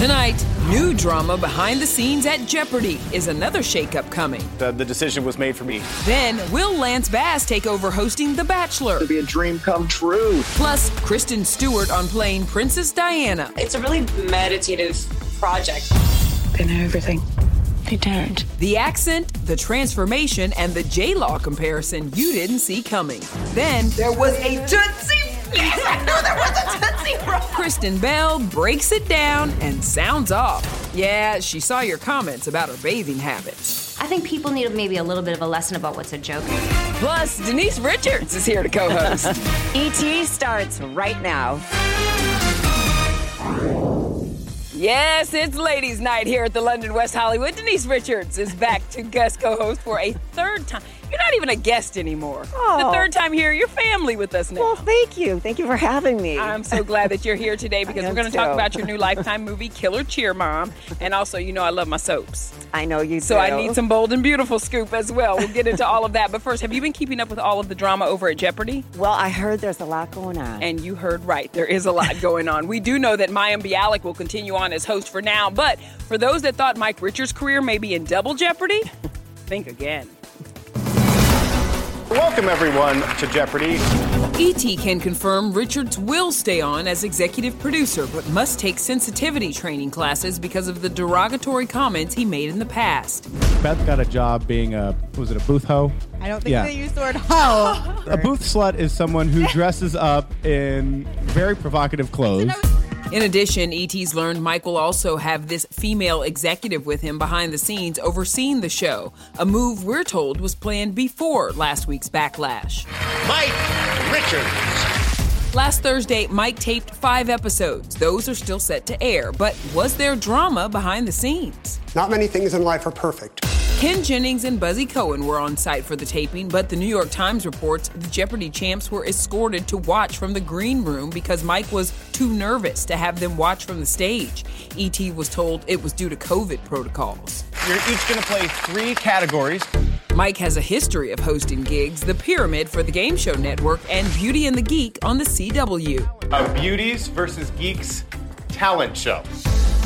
Tonight, new drama behind the scenes at Jeopardy! Is another shakeup coming? The, the decision was made for me. Then, will Lance Bass take over hosting The Bachelor? be a dream come true. Plus, Kristen Stewart on playing Princess Diana. It's a really meditative project. They know everything. They don't. The accent, the transformation, and the J Law comparison you didn't see coming. Then there was a Tootsie. Yes, I knew there was a Tootsie Roll. Kristen Bell breaks it down and sounds off. Yeah, she saw your comments about her bathing habits. I think people need maybe a little bit of a lesson about what's a joke. Plus, Denise Richards is here to co-host. ET starts right now. Yes, it's ladies' night here at the London West Hollywood. Denise Richards is back to guest co-host for a third time. You're not even a guest anymore. The Oh. third time here, you're family with us now. Well, thank you. Thank you for having me. I'm so glad that you're here today because we're going to talk about your new Lifetime movie, Killer Cheer Mom. And also, you know, I love my soaps. I know you do. So do. I need some bold and beautiful scoop as well. We'll get into all of that. But first, have you been keeping up with all of the drama over at Jeopardy? Well, I heard there's a lot going on. And you heard right. There is a lot going on. We do know that Mayim Bialik will continue on as host for now. But for those that thought Mike Richards' career may be in double jeopardy, think again. Welcome, everyone, to Jeopardy! E.T. can confirm Richards will stay on as executive producer, but must take sensitivity training classes because of the derogatory comments he made in the past. Beth got a job being a was it a booth hoe? I don't think Yeah. they use the word hoe. A booth slut is someone who dresses up in very provocative clothes. In addition, ET's learned Mike will also have this female executive with him behind the scenes overseeing the show, a move we're told was planned before last week's backlash. Mike Richards. Last Thursday, Mike taped five episodes. Those are still set to air, but was there drama behind the scenes? Not many things in life are perfect. Ken Jennings and Buzzy Cohen were on site for the taping, but the New York Times reports the Jeopardy champs were escorted to watch from the green room because Mike was too nervous to have them watch from the stage. ET was told it was due to COVID protocols. You're each going to play three categories. Mike has a history of hosting gigs, The Pyramid for the Game Show Network, and Beauty and the Geek on the CW. A uh, Beauties versus Geeks talent show.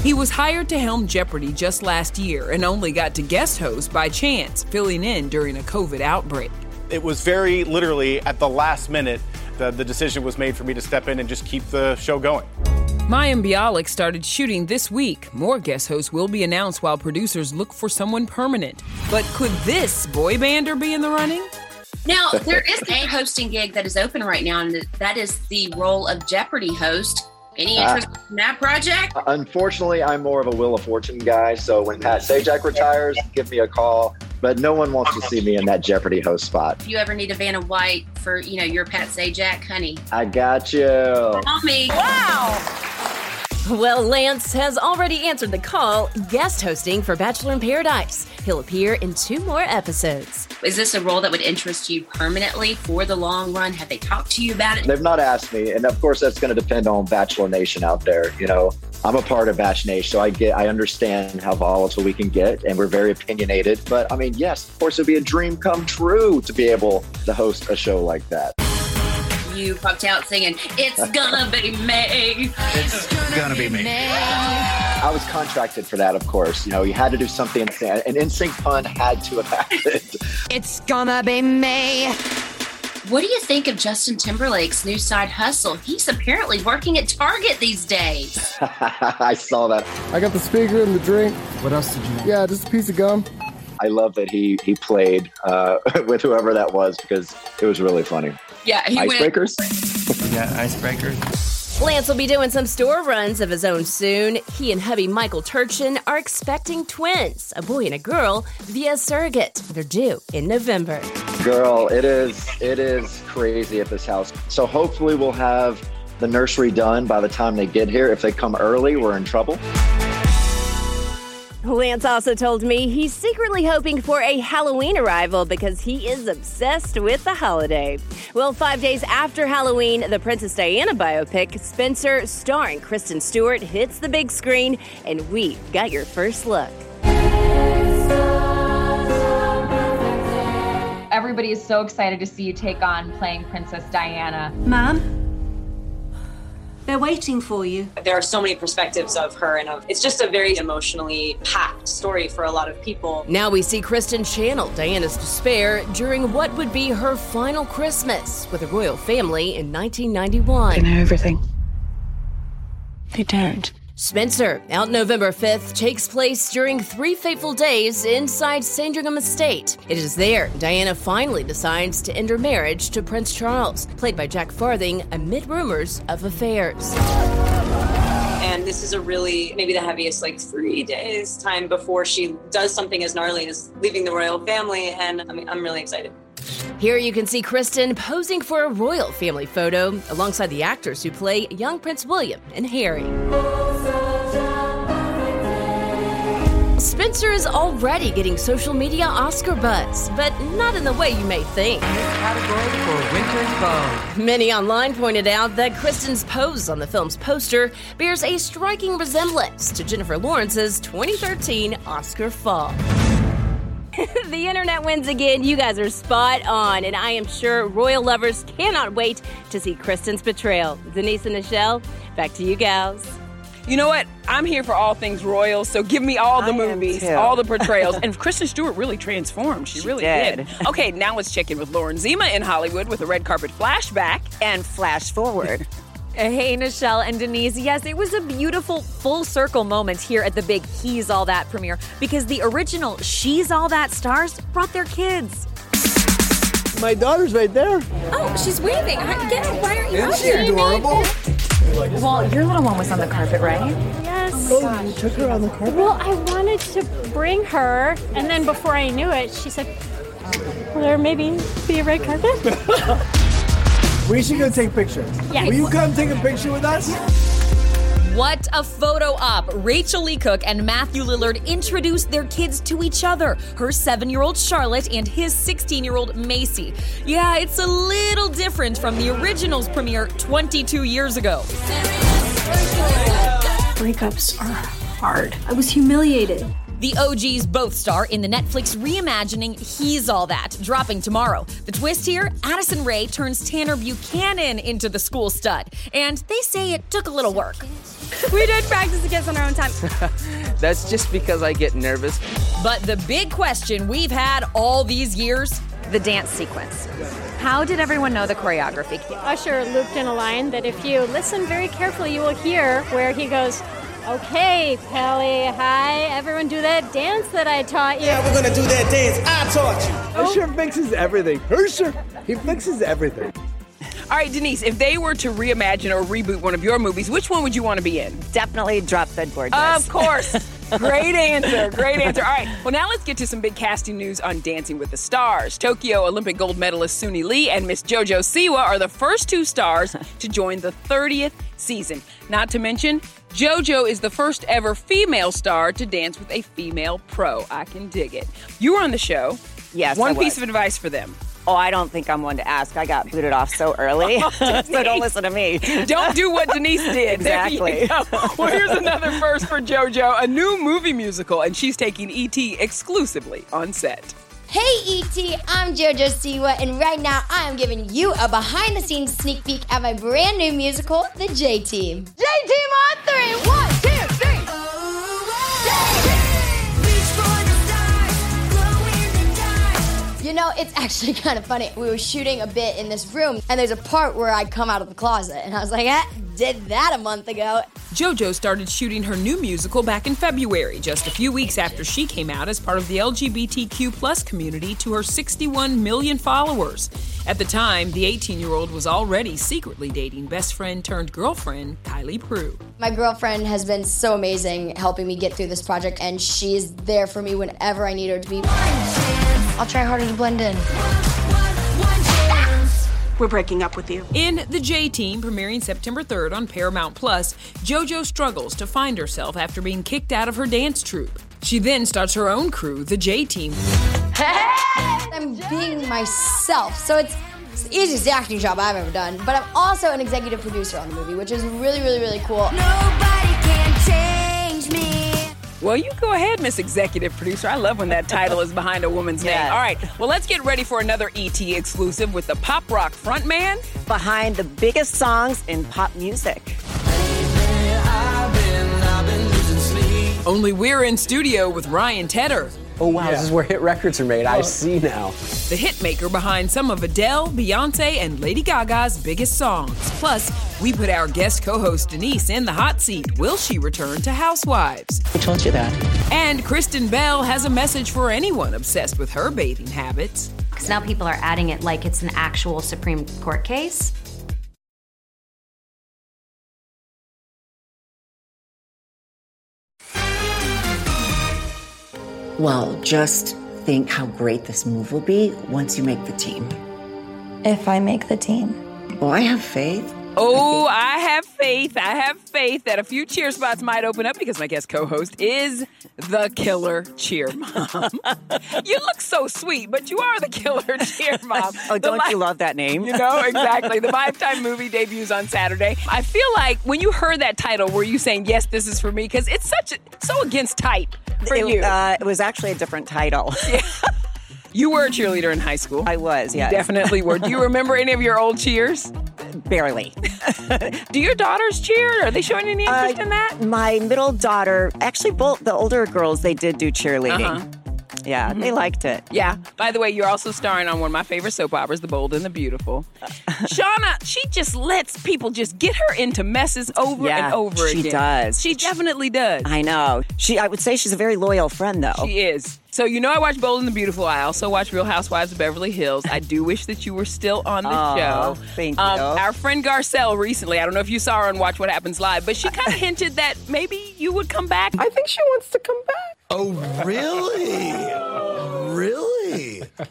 He was hired to helm Jeopardy just last year and only got to guest host by chance, filling in during a COVID outbreak. It was very literally at the last minute that the decision was made for me to step in and just keep the show going. Mayim Bialik started shooting this week. More guest hosts will be announced while producers look for someone permanent. But could this boy bander be in the running? Now, there is a hosting gig that is open right now, and that is the role of Jeopardy host. Any Ah. interest in that project? Unfortunately, I'm more of a Wheel of Fortune guy. So when Pat Sajak retires, give me a call. But no one wants to see me in that Jeopardy host spot. If you ever need a Vanna White for, you know, your Pat Sajak, honey, I got you. call me. Well, Lance has already answered the call, guest hosting for Bachelor in Paradise. He'll appear in two more episodes. Is this a role that would interest you permanently for the long run? Have they talked to you about it? They've not asked me, and of course that's going to depend on Bachelor Nation out there. You know, I'm a part of Batch Nation, so I get, I understand how volatile we can get, and we're very opinionated. But I mean, yes, of course, it'd be a dream come true to be able to host a show like that. You popped out singing, It's gonna be me. It's gonna be me. I was contracted for that, of course. You know, you had to do something, insane. an NSYNC pun had to have happened. It's gonna be me. What do you think of Justin Timberlake's new side hustle? He's apparently working at Target these days. I saw that. I got the speaker and the drink. What else did you? Yeah, just a piece of gum. I love that he he played uh, with whoever that was because it was really funny. Yeah, he Icebreakers. yeah, icebreakers. Lance will be doing some store runs of his own soon. He and hubby Michael Turchin are expecting twins, a boy and a girl, via surrogate. They're due in November. Girl, it is it is crazy at this house. So hopefully we'll have the nursery done by the time they get here. If they come early, we're in trouble. Lance also told me he's secretly hoping for a Halloween arrival because he is obsessed with the holiday. Well, five days after Halloween, the Princess Diana biopic, Spencer, starring Kristen Stewart, hits the big screen, and we got your first look. Everybody is so excited to see you take on playing Princess Diana. Mom? They're waiting for you. There are so many perspectives of her, and of, it's just a very emotionally packed story for a lot of people. Now we see Kristen channel Diana's despair during what would be her final Christmas with the royal family in 1991. They know everything. They don't. Spencer, out November 5th, takes place during three fateful days inside Sandringham Estate. It is there Diana finally decides to end her marriage to Prince Charles, played by Jack Farthing, amid rumors of affairs. And this is a really, maybe the heaviest, like three days time before she does something as gnarly as leaving the royal family. And I mean, I'm really excited. Here you can see Kristen posing for a royal family photo alongside the actors who play young Prince William and Harry. Spencer is already getting social media Oscar buzz, but not in the way you may think. Category for Winter's Bone. Many online pointed out that Kristen's pose on the film's poster bears a striking resemblance to Jennifer Lawrence's 2013 Oscar fall. the internet wins again. You guys are spot on, and I am sure royal lovers cannot wait to see Kristen's betrayal. Denise and Michelle, back to you gals. You know what? I'm here for all things royal, so give me all the I movies, all the portrayals. and Kristen Stewart really transformed. She, really did. did. Okay, now let's check in with Lauren Zima in Hollywood with a red carpet flashback. And flash forward. Hey, Michelle and Denise. Yes, it was a beautiful full circle moment here at the big He's All That premiere because the original She's All That stars brought their kids. My daughter's right there. Oh, she's waving. I- Get, why aren't you Isn't out she here? adorable? Well, your little one was on the carpet, right? Yes. Oh, you took her on the carpet? Well, I wanted to bring her, and then before I knew it, she said, "Will there maybe be a red carpet?" We should go take pictures. Yes. Will you come take a picture with us? What a photo op! Rachael Leigh Cook and Matthew Lillard introduced their kids to each other her seven year old Charlotte and his 16 year old Macy. Yeah, it's a little different from the original's premiere 22 years ago. Breakups are hard. I was humiliated. The OGs both star in the Netflix reimagining He's All That, dropping tomorrow. The twist here Addison Rae turns Tanner Buchanan into the school stud, and they say it took a little work. We did practice against on our own time. That's just because I get nervous. But the big question we've had all these years The dance sequence. How did everyone know the choreography? Usher looped in a line that if you listen very carefully, you will hear where he goes, "Okay, Pelly, hi, everyone, do that dance that I taught you." Yeah, we're gonna do that dance I taught you. Hersher fixes everything. Hersher, he fixes everything. All right, Denise, if they were to reimagine or reboot one of your movies, which one would you want to be in? Definitely drop dead gorgeous. Of course. Great answer. Great answer. All right. Well, now let's get to some big casting news on Dancing with the Stars. Tokyo Olympic gold medalist Suni Lee and Miss JoJo Siwa are the first two stars to join the 30th season. Not to mention, JoJo is the first ever female star to dance with a female pro. I can dig it. You were on the show. Yes, One I piece was. of advice for them. Oh, I don't think I'm one to ask. I got booted off so early. so don't listen to me. Don't do what Denise did. Exactly. Well, here's another first for JoJo, a new movie musical, and she's taking ET exclusively on set. Hey ET, I'm JoJo Siwa, and right now I am giving you a behind the scenes sneak peek at my brand new musical, The J Team. J Team on three! One, two, three! You know, it's actually kind of funny. We were shooting a bit in this room, and there's a part where I come out of the closet, and I was like, eh, did that a month ago. JoJo started shooting her new musical back in February, just a few weeks after she came out as part of the LGBTQ plus community to her 61 million followers. At the time, the 18 year old was already secretly dating best friend turned girlfriend Kylie Prew. My girlfriend has been so amazing helping me get through this project, and she's there for me whenever I need her to be. I'll try harder to blend in. We're breaking up with you. In The J Team, premiering September 3rd on Paramount Plus, JoJo struggles to find herself after being kicked out of her dance troupe. She then starts her own crew, The J Team. Hey! I'm being myself, so it's, it's the easiest acting job I've ever done. But I'm also an executive producer on the movie, which is really, really, really cool. Well, you go ahead, Miss Executive Producer. I love when that title is behind a woman's Yes. name. All right, well, let's get ready for another ET exclusive with the pop rock frontman. Behind the biggest songs in pop music. Only we're in studio with Ryan Tedder, Oh wow, this is where hit records are made. I see now. the hitmaker behind some of Adele, Beyonce, and Lady Gaga's biggest songs. Plus, we put our guest co host Denise in the hot seat. Will she return to Housewives? Who told you that? And Kristen Bell has a message for anyone obsessed with her bathing habits. Because now people are adding it like it's an actual Supreme Court case. Well, just think how great this move will be once you make the team. If I make the team. Well, I have faith. Oh, I have faith. I have faith that a few cheer spots might open up because my guest co host is the killer cheer mom. you look so sweet, but you are the killer cheer mom. Oh, don't li- you love that name? You know, exactly. The Lifetime movie debuts on Saturday. I feel like when you heard that title, were you saying, yes, this is for me? Because it's such a, so against type for it, you. Uh, it was actually a different title. you were a cheerleader in high school. I was, yeah. Definitely were. Do you remember any of your old cheers? Barely. Do your daughters cheer? Are they showing any interest in that? My middle daughter, actually, both the older girls, they did do cheerleading. Uh-huh. Yeah, they liked it. Yeah. By the way, you're also starring on one of my favorite soap operas, The Bold and the Beautiful. Shauna, she just lets people just get her into messes over Yeah, and over she again. does. She definitely does. I know. She, I would say she's a very loyal friend, though. She is. So you know I watch Bold and the Beautiful. I also watch Real Housewives of Beverly Hills. I do wish that you were still on the Oh, show. thank Um, you. our friend Garcelle recently, I don't know if you saw her on Watch What Happens Live, but she kind of hinted that maybe you would come back. I think she wants to come back. Oh, really? Really?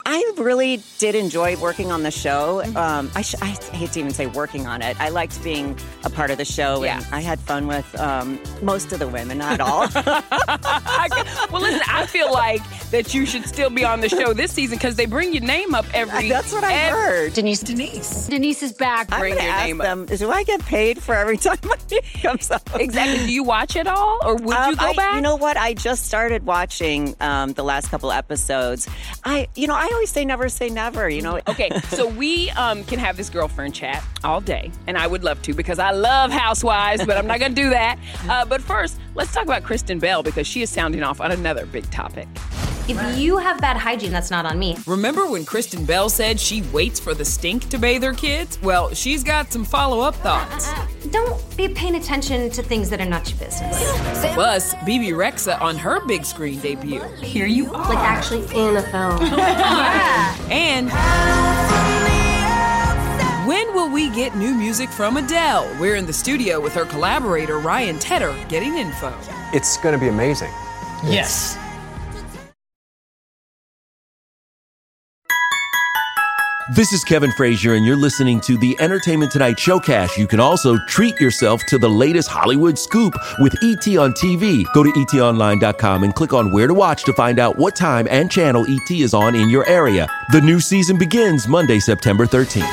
I really did enjoy working on the show. Um, I, sh- I hate to even say working on it. I liked being a part of the show, and I had fun with um, most of the women, not all. well, listen, I feel like that you should still be on the show this season because they bring your name up every. That's what I every- heard. Denise. Denise. Denise is back. I'm Bring your ask name up. them, do I get paid for every time my name comes up? Exactly. Do you watch it all, or would Um, you go I- back? You know what? I just started watching um, the last couple episodes. I, you know, I always say never say never. You know. Okay, so we um, can have this girlfriend chat all day, and I would love to because I love Housewives, but I'm not going to do that. Uh, but first, let's talk about Kristen Bell because she is sounding off on another big topic. If you have bad hygiene, that's not on me. Remember when Kristen Bell said she waits for the stink to bathe her kids? Well, she's got some follow up thoughts. Uh, uh, don't be paying attention to things that are not your business. Plus, Bebe Rexha on her big screen debut. Here you are. Like actually in a film. And when will we get new music from Adele? We're in the studio with her collaborator Ryan Tedder getting info. It's going to be amazing. Yes. This is Kevin Frazier, and you're listening to the Entertainment Tonight Showcast. You can also treat yourself to the latest Hollywood scoop with ET on TV. Go to etonline.com and click on where to watch to find out what time and channel ET is on in your area. The new season begins Monday, September 13th.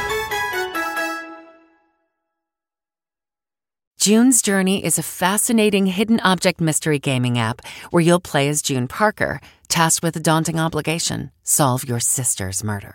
June's Journey is a fascinating hidden object mystery gaming app where you'll play as June Parker, tasked with a daunting obligation solve your sister's murder.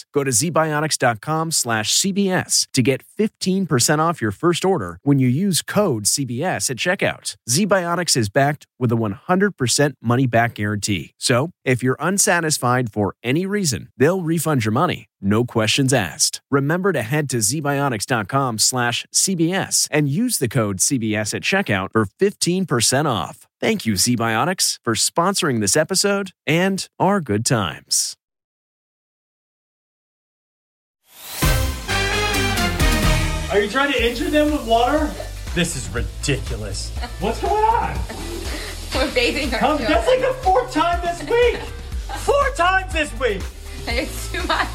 Go to zbiotics.com slash CBS to get 15% off your first order when you use code CBS at checkout. ZBiotics is backed with a 100% money back guarantee. So if you're unsatisfied for any reason, they'll refund your money. No questions asked. Remember to head to zbiotics.com slash CBS and use the code CBS at checkout for 15% off. Thank you, ZBiotics, for sponsoring this episode and our good times. Are you trying to injure them with water? This is ridiculous. What's going on? We're bathing our Come, children. that's like the fourth time this week. Four times this week. It's too much.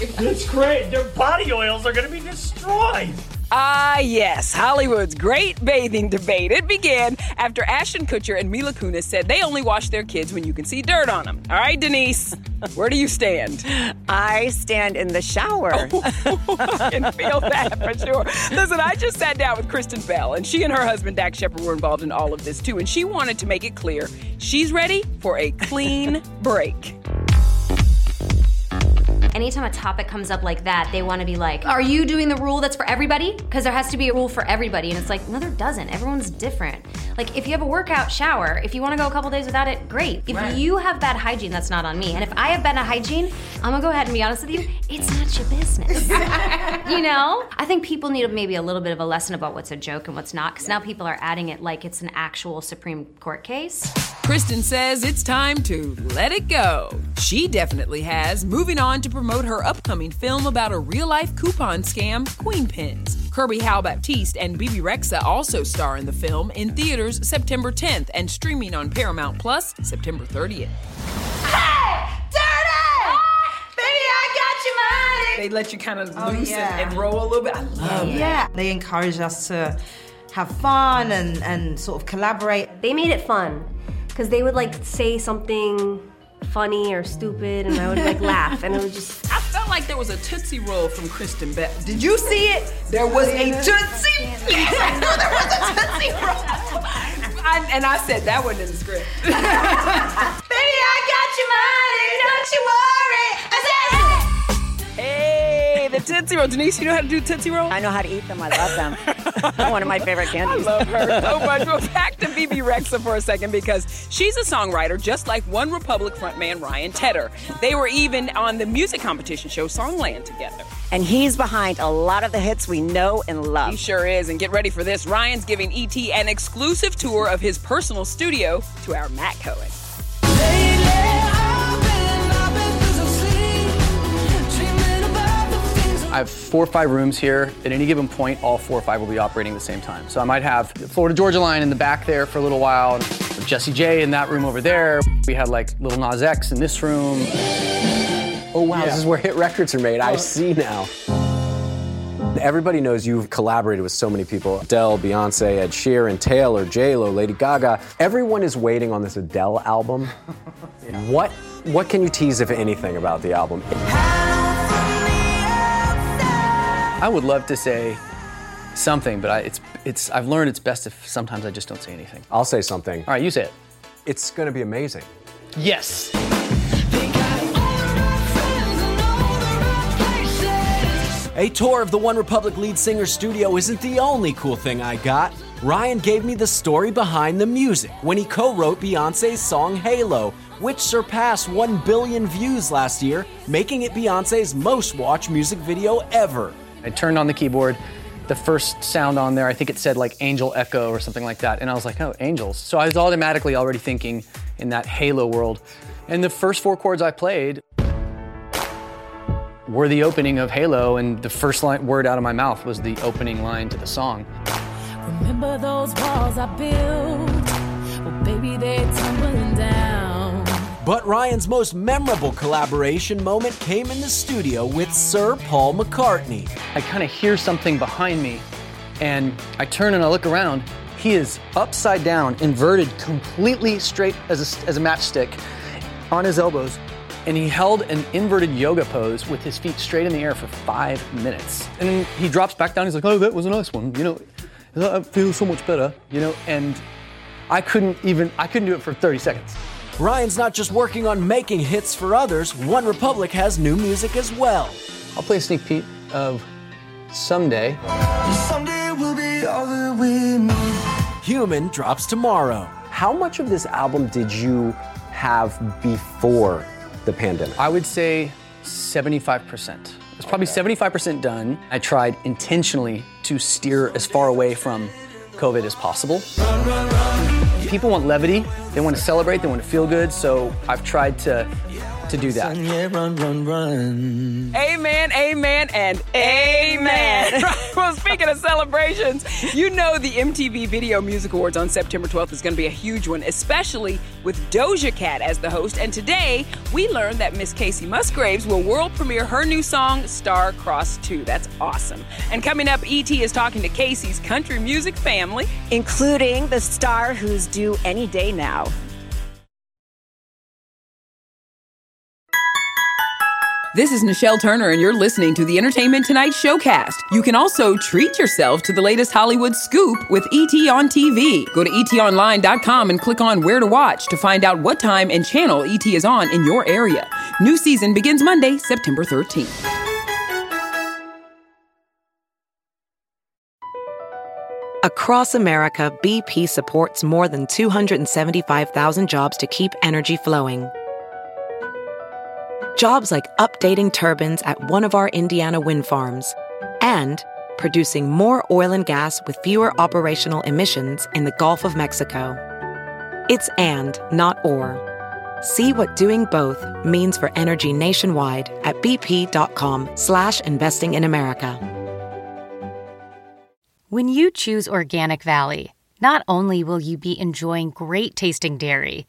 It's great. Their body oils are going to be destroyed. Ah, yes, Hollywood's great bathing debate. It began after Ashton Kutcher and Mila Kunis said they only wash their kids when you can see dirt on them. All right, Denise, where do you stand? I stand in the shower. I can feel that for sure. Listen, I just sat down with Kristen Bell, and she and her husband Dax Shepard were involved in all of this too. And she wanted to make it clear she's ready for a clean break. Anytime a topic comes up like that, they want to be like, Are you doing the rule that's for everybody? Because there has to be a rule for everybody. And it's like, No, there doesn't. Everyone's different. Like, if you have a workout shower, if you want to go a couple days without it, great. If Right. you have bad hygiene, that's not on me. And if I have bad hygiene, I'm going to go ahead and be honest with you, it's not your business. you know? I think people need maybe a little bit of a lesson about what's a joke and what's not, because now people are adding it like it's an actual Supreme Court case. Kristen says it's time to let it go. She definitely has. Moving on to promote her upcoming film about a real life coupon scam, Queenpins. Kirby Howell-Baptiste and Bebe Rexha also star in the film in theaters September 10th and streaming on Paramount Plus September 30th. Baby, I got you, Money! They let you kind of Oh, loose yeah. and, and roll a little bit. I love yeah. They encourage us to have fun and, and sort of collaborate. They made it fun because they would like say something funny or stupid, and I would like laugh, and it was just. I felt like there was a Tootsie Roll from Kristen Bell. Did you see it? There was a Tootsie. I knew there was a Tootsie Roll. I, and I said that wasn't in the script. Baby, I got your money. Don't you worry. The Tootsie Roll. Denise, you know how to do Tootsie Roll? I know how to eat them. I love them. One of my favorite candies. I love her so much. Well, back to Bebe Rexha for a second because she's a songwriter just like OneRepublic frontman Ryan Tedder. They were even on the music competition show Songland together. And he's behind a lot of the hits we know and love. He sure is. And get ready for this. Ryan's giving ET an exclusive tour of his personal studio to our Matt Cohen. I have four or five rooms here. At any given point, all four or five will be operating at the same time. So I might have the Florida Georgia line in the back there for a little while, Jessie J in that room over there. We had like Lil Nas X in this room. Oh wow, Yeah. this is where hit records are made. I see now. Everybody knows you've collaborated with so many people. Adele, Beyonce, Ed Sheeran, Taylor, J-Lo, Lady Gaga. Everyone is waiting on this Adele album. What what can you tease, if anything, about the album? I would love to say something, but I, it's it's I've learned it's best if sometimes I just don't say anything. I'll say something. All right, you say it. It's gonna be amazing. Yes. A tour of the OneRepublic lead singer's studio isn't the only cool thing I got. Ryan gave me the story behind the music when he co wrote Beyonce's song Halo, which surpassed 1 billion views last year, making it Beyonce's most watched music video ever. I turned on the keyboard. The first sound on there, I think it said like Angel Echo or something like that. And I was like, oh, angels. So I was automatically already thinking in that Halo world. And the first four chords I played, were the opening of Halo, and the first line, word out of my mouth was the opening line to the song. Remember those walls I built? Well, baby, they're tumbling down. But Ryan's most memorable collaboration moment came in the studio with Sir Paul McCartney. I kind of hear something behind me, and I turn and I look around. He is upside down, inverted, completely straight as a, as a matchstick, on his elbows, and he held an inverted yoga pose with his feet straight in the air for five minutes. And he drops back down. He's like, "Oh, that was a nice one," you know. I feel so much better, you know. And I couldn't even I couldn't do it for 30 seconds. Ryan's not just working on making hits for others. OneRepublic has new music as well. I'll play a sneak peek of Someday. Someday will be all that we need. Human drops tomorrow. How much of this album did you have before the pandemic? I would say 75%. It's probably 75% done. I tried intentionally to steer as far away from COVID as possible. People want levity, they want to celebrate, they want to feel good, so I've tried to to do that. Run, run, run. Amen, amen, and amen. well, speaking of celebrations, you know the MTV Video Music Awards on September 12th is going to be a huge one, especially with Doja Cat as the host. And today, we learned that Miss Kacey Musgraves will world premiere her new song, Star Cross 2. That's awesome. And coming up, ET is talking to Kacey's country music family, including the star who's due any day now. This is Nichelle Turner, and you're listening to the Entertainment Tonight Showcast. You can also treat yourself to the latest Hollywood scoop with ET on TV. Go to etonline.com and click on Where to Watch to find out what time and channel ET is on in your area. New season begins Monday, September 13th. Across America, BP supports more than 275,000 jobs to keep energy flowing Jobs like updating turbines at one of our Indiana wind farms and producing more oil and gas with fewer operational emissions in the Gulf of Mexico. It's and, not or. See what doing both means for energy nationwide at bp.com slash investing in America. When you choose Organic Valley, not only will you be enjoying great tasting dairy,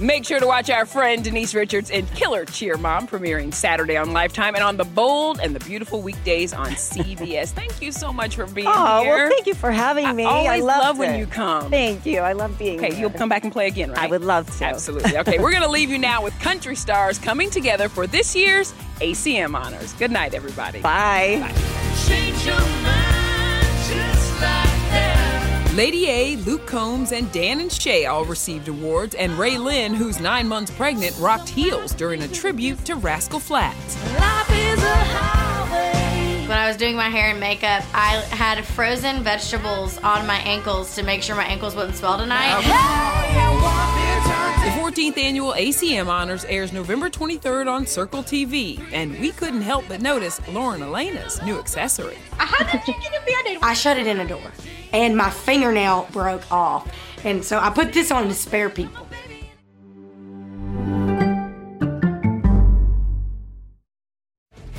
Make sure to watch our friend Denise Richards in Killer Cheer Mom, premiering Saturday on Lifetime and on the bold and the beautiful weekdays on CBS. thank you so much for being oh, here. well, thank you for having me. I always I love when you come. Thank you. I love being here. okay, here. you'll come back and play again, right? I would love to. Absolutely. Okay, we're going to leave you now with country stars coming together for this year's ACM honors. Good night, everybody. Bye. Bye. Lady A, Luke Combs, and Dan and Shay all received awards, and RaeLynn, who's nine months pregnant, rocked heels during a tribute to Rascal Flatts. When I was doing my hair and makeup, I had frozen vegetables on my ankles to make sure my ankles wouldn't swell tonight. The 14th annual ACM Honors airs November 23rd on Circle TV, and we couldn't help but notice Lauren Alaina's new accessory. How did you get a band-aid? I shut it in a door, and my fingernail broke off, and so I put this on to spare people.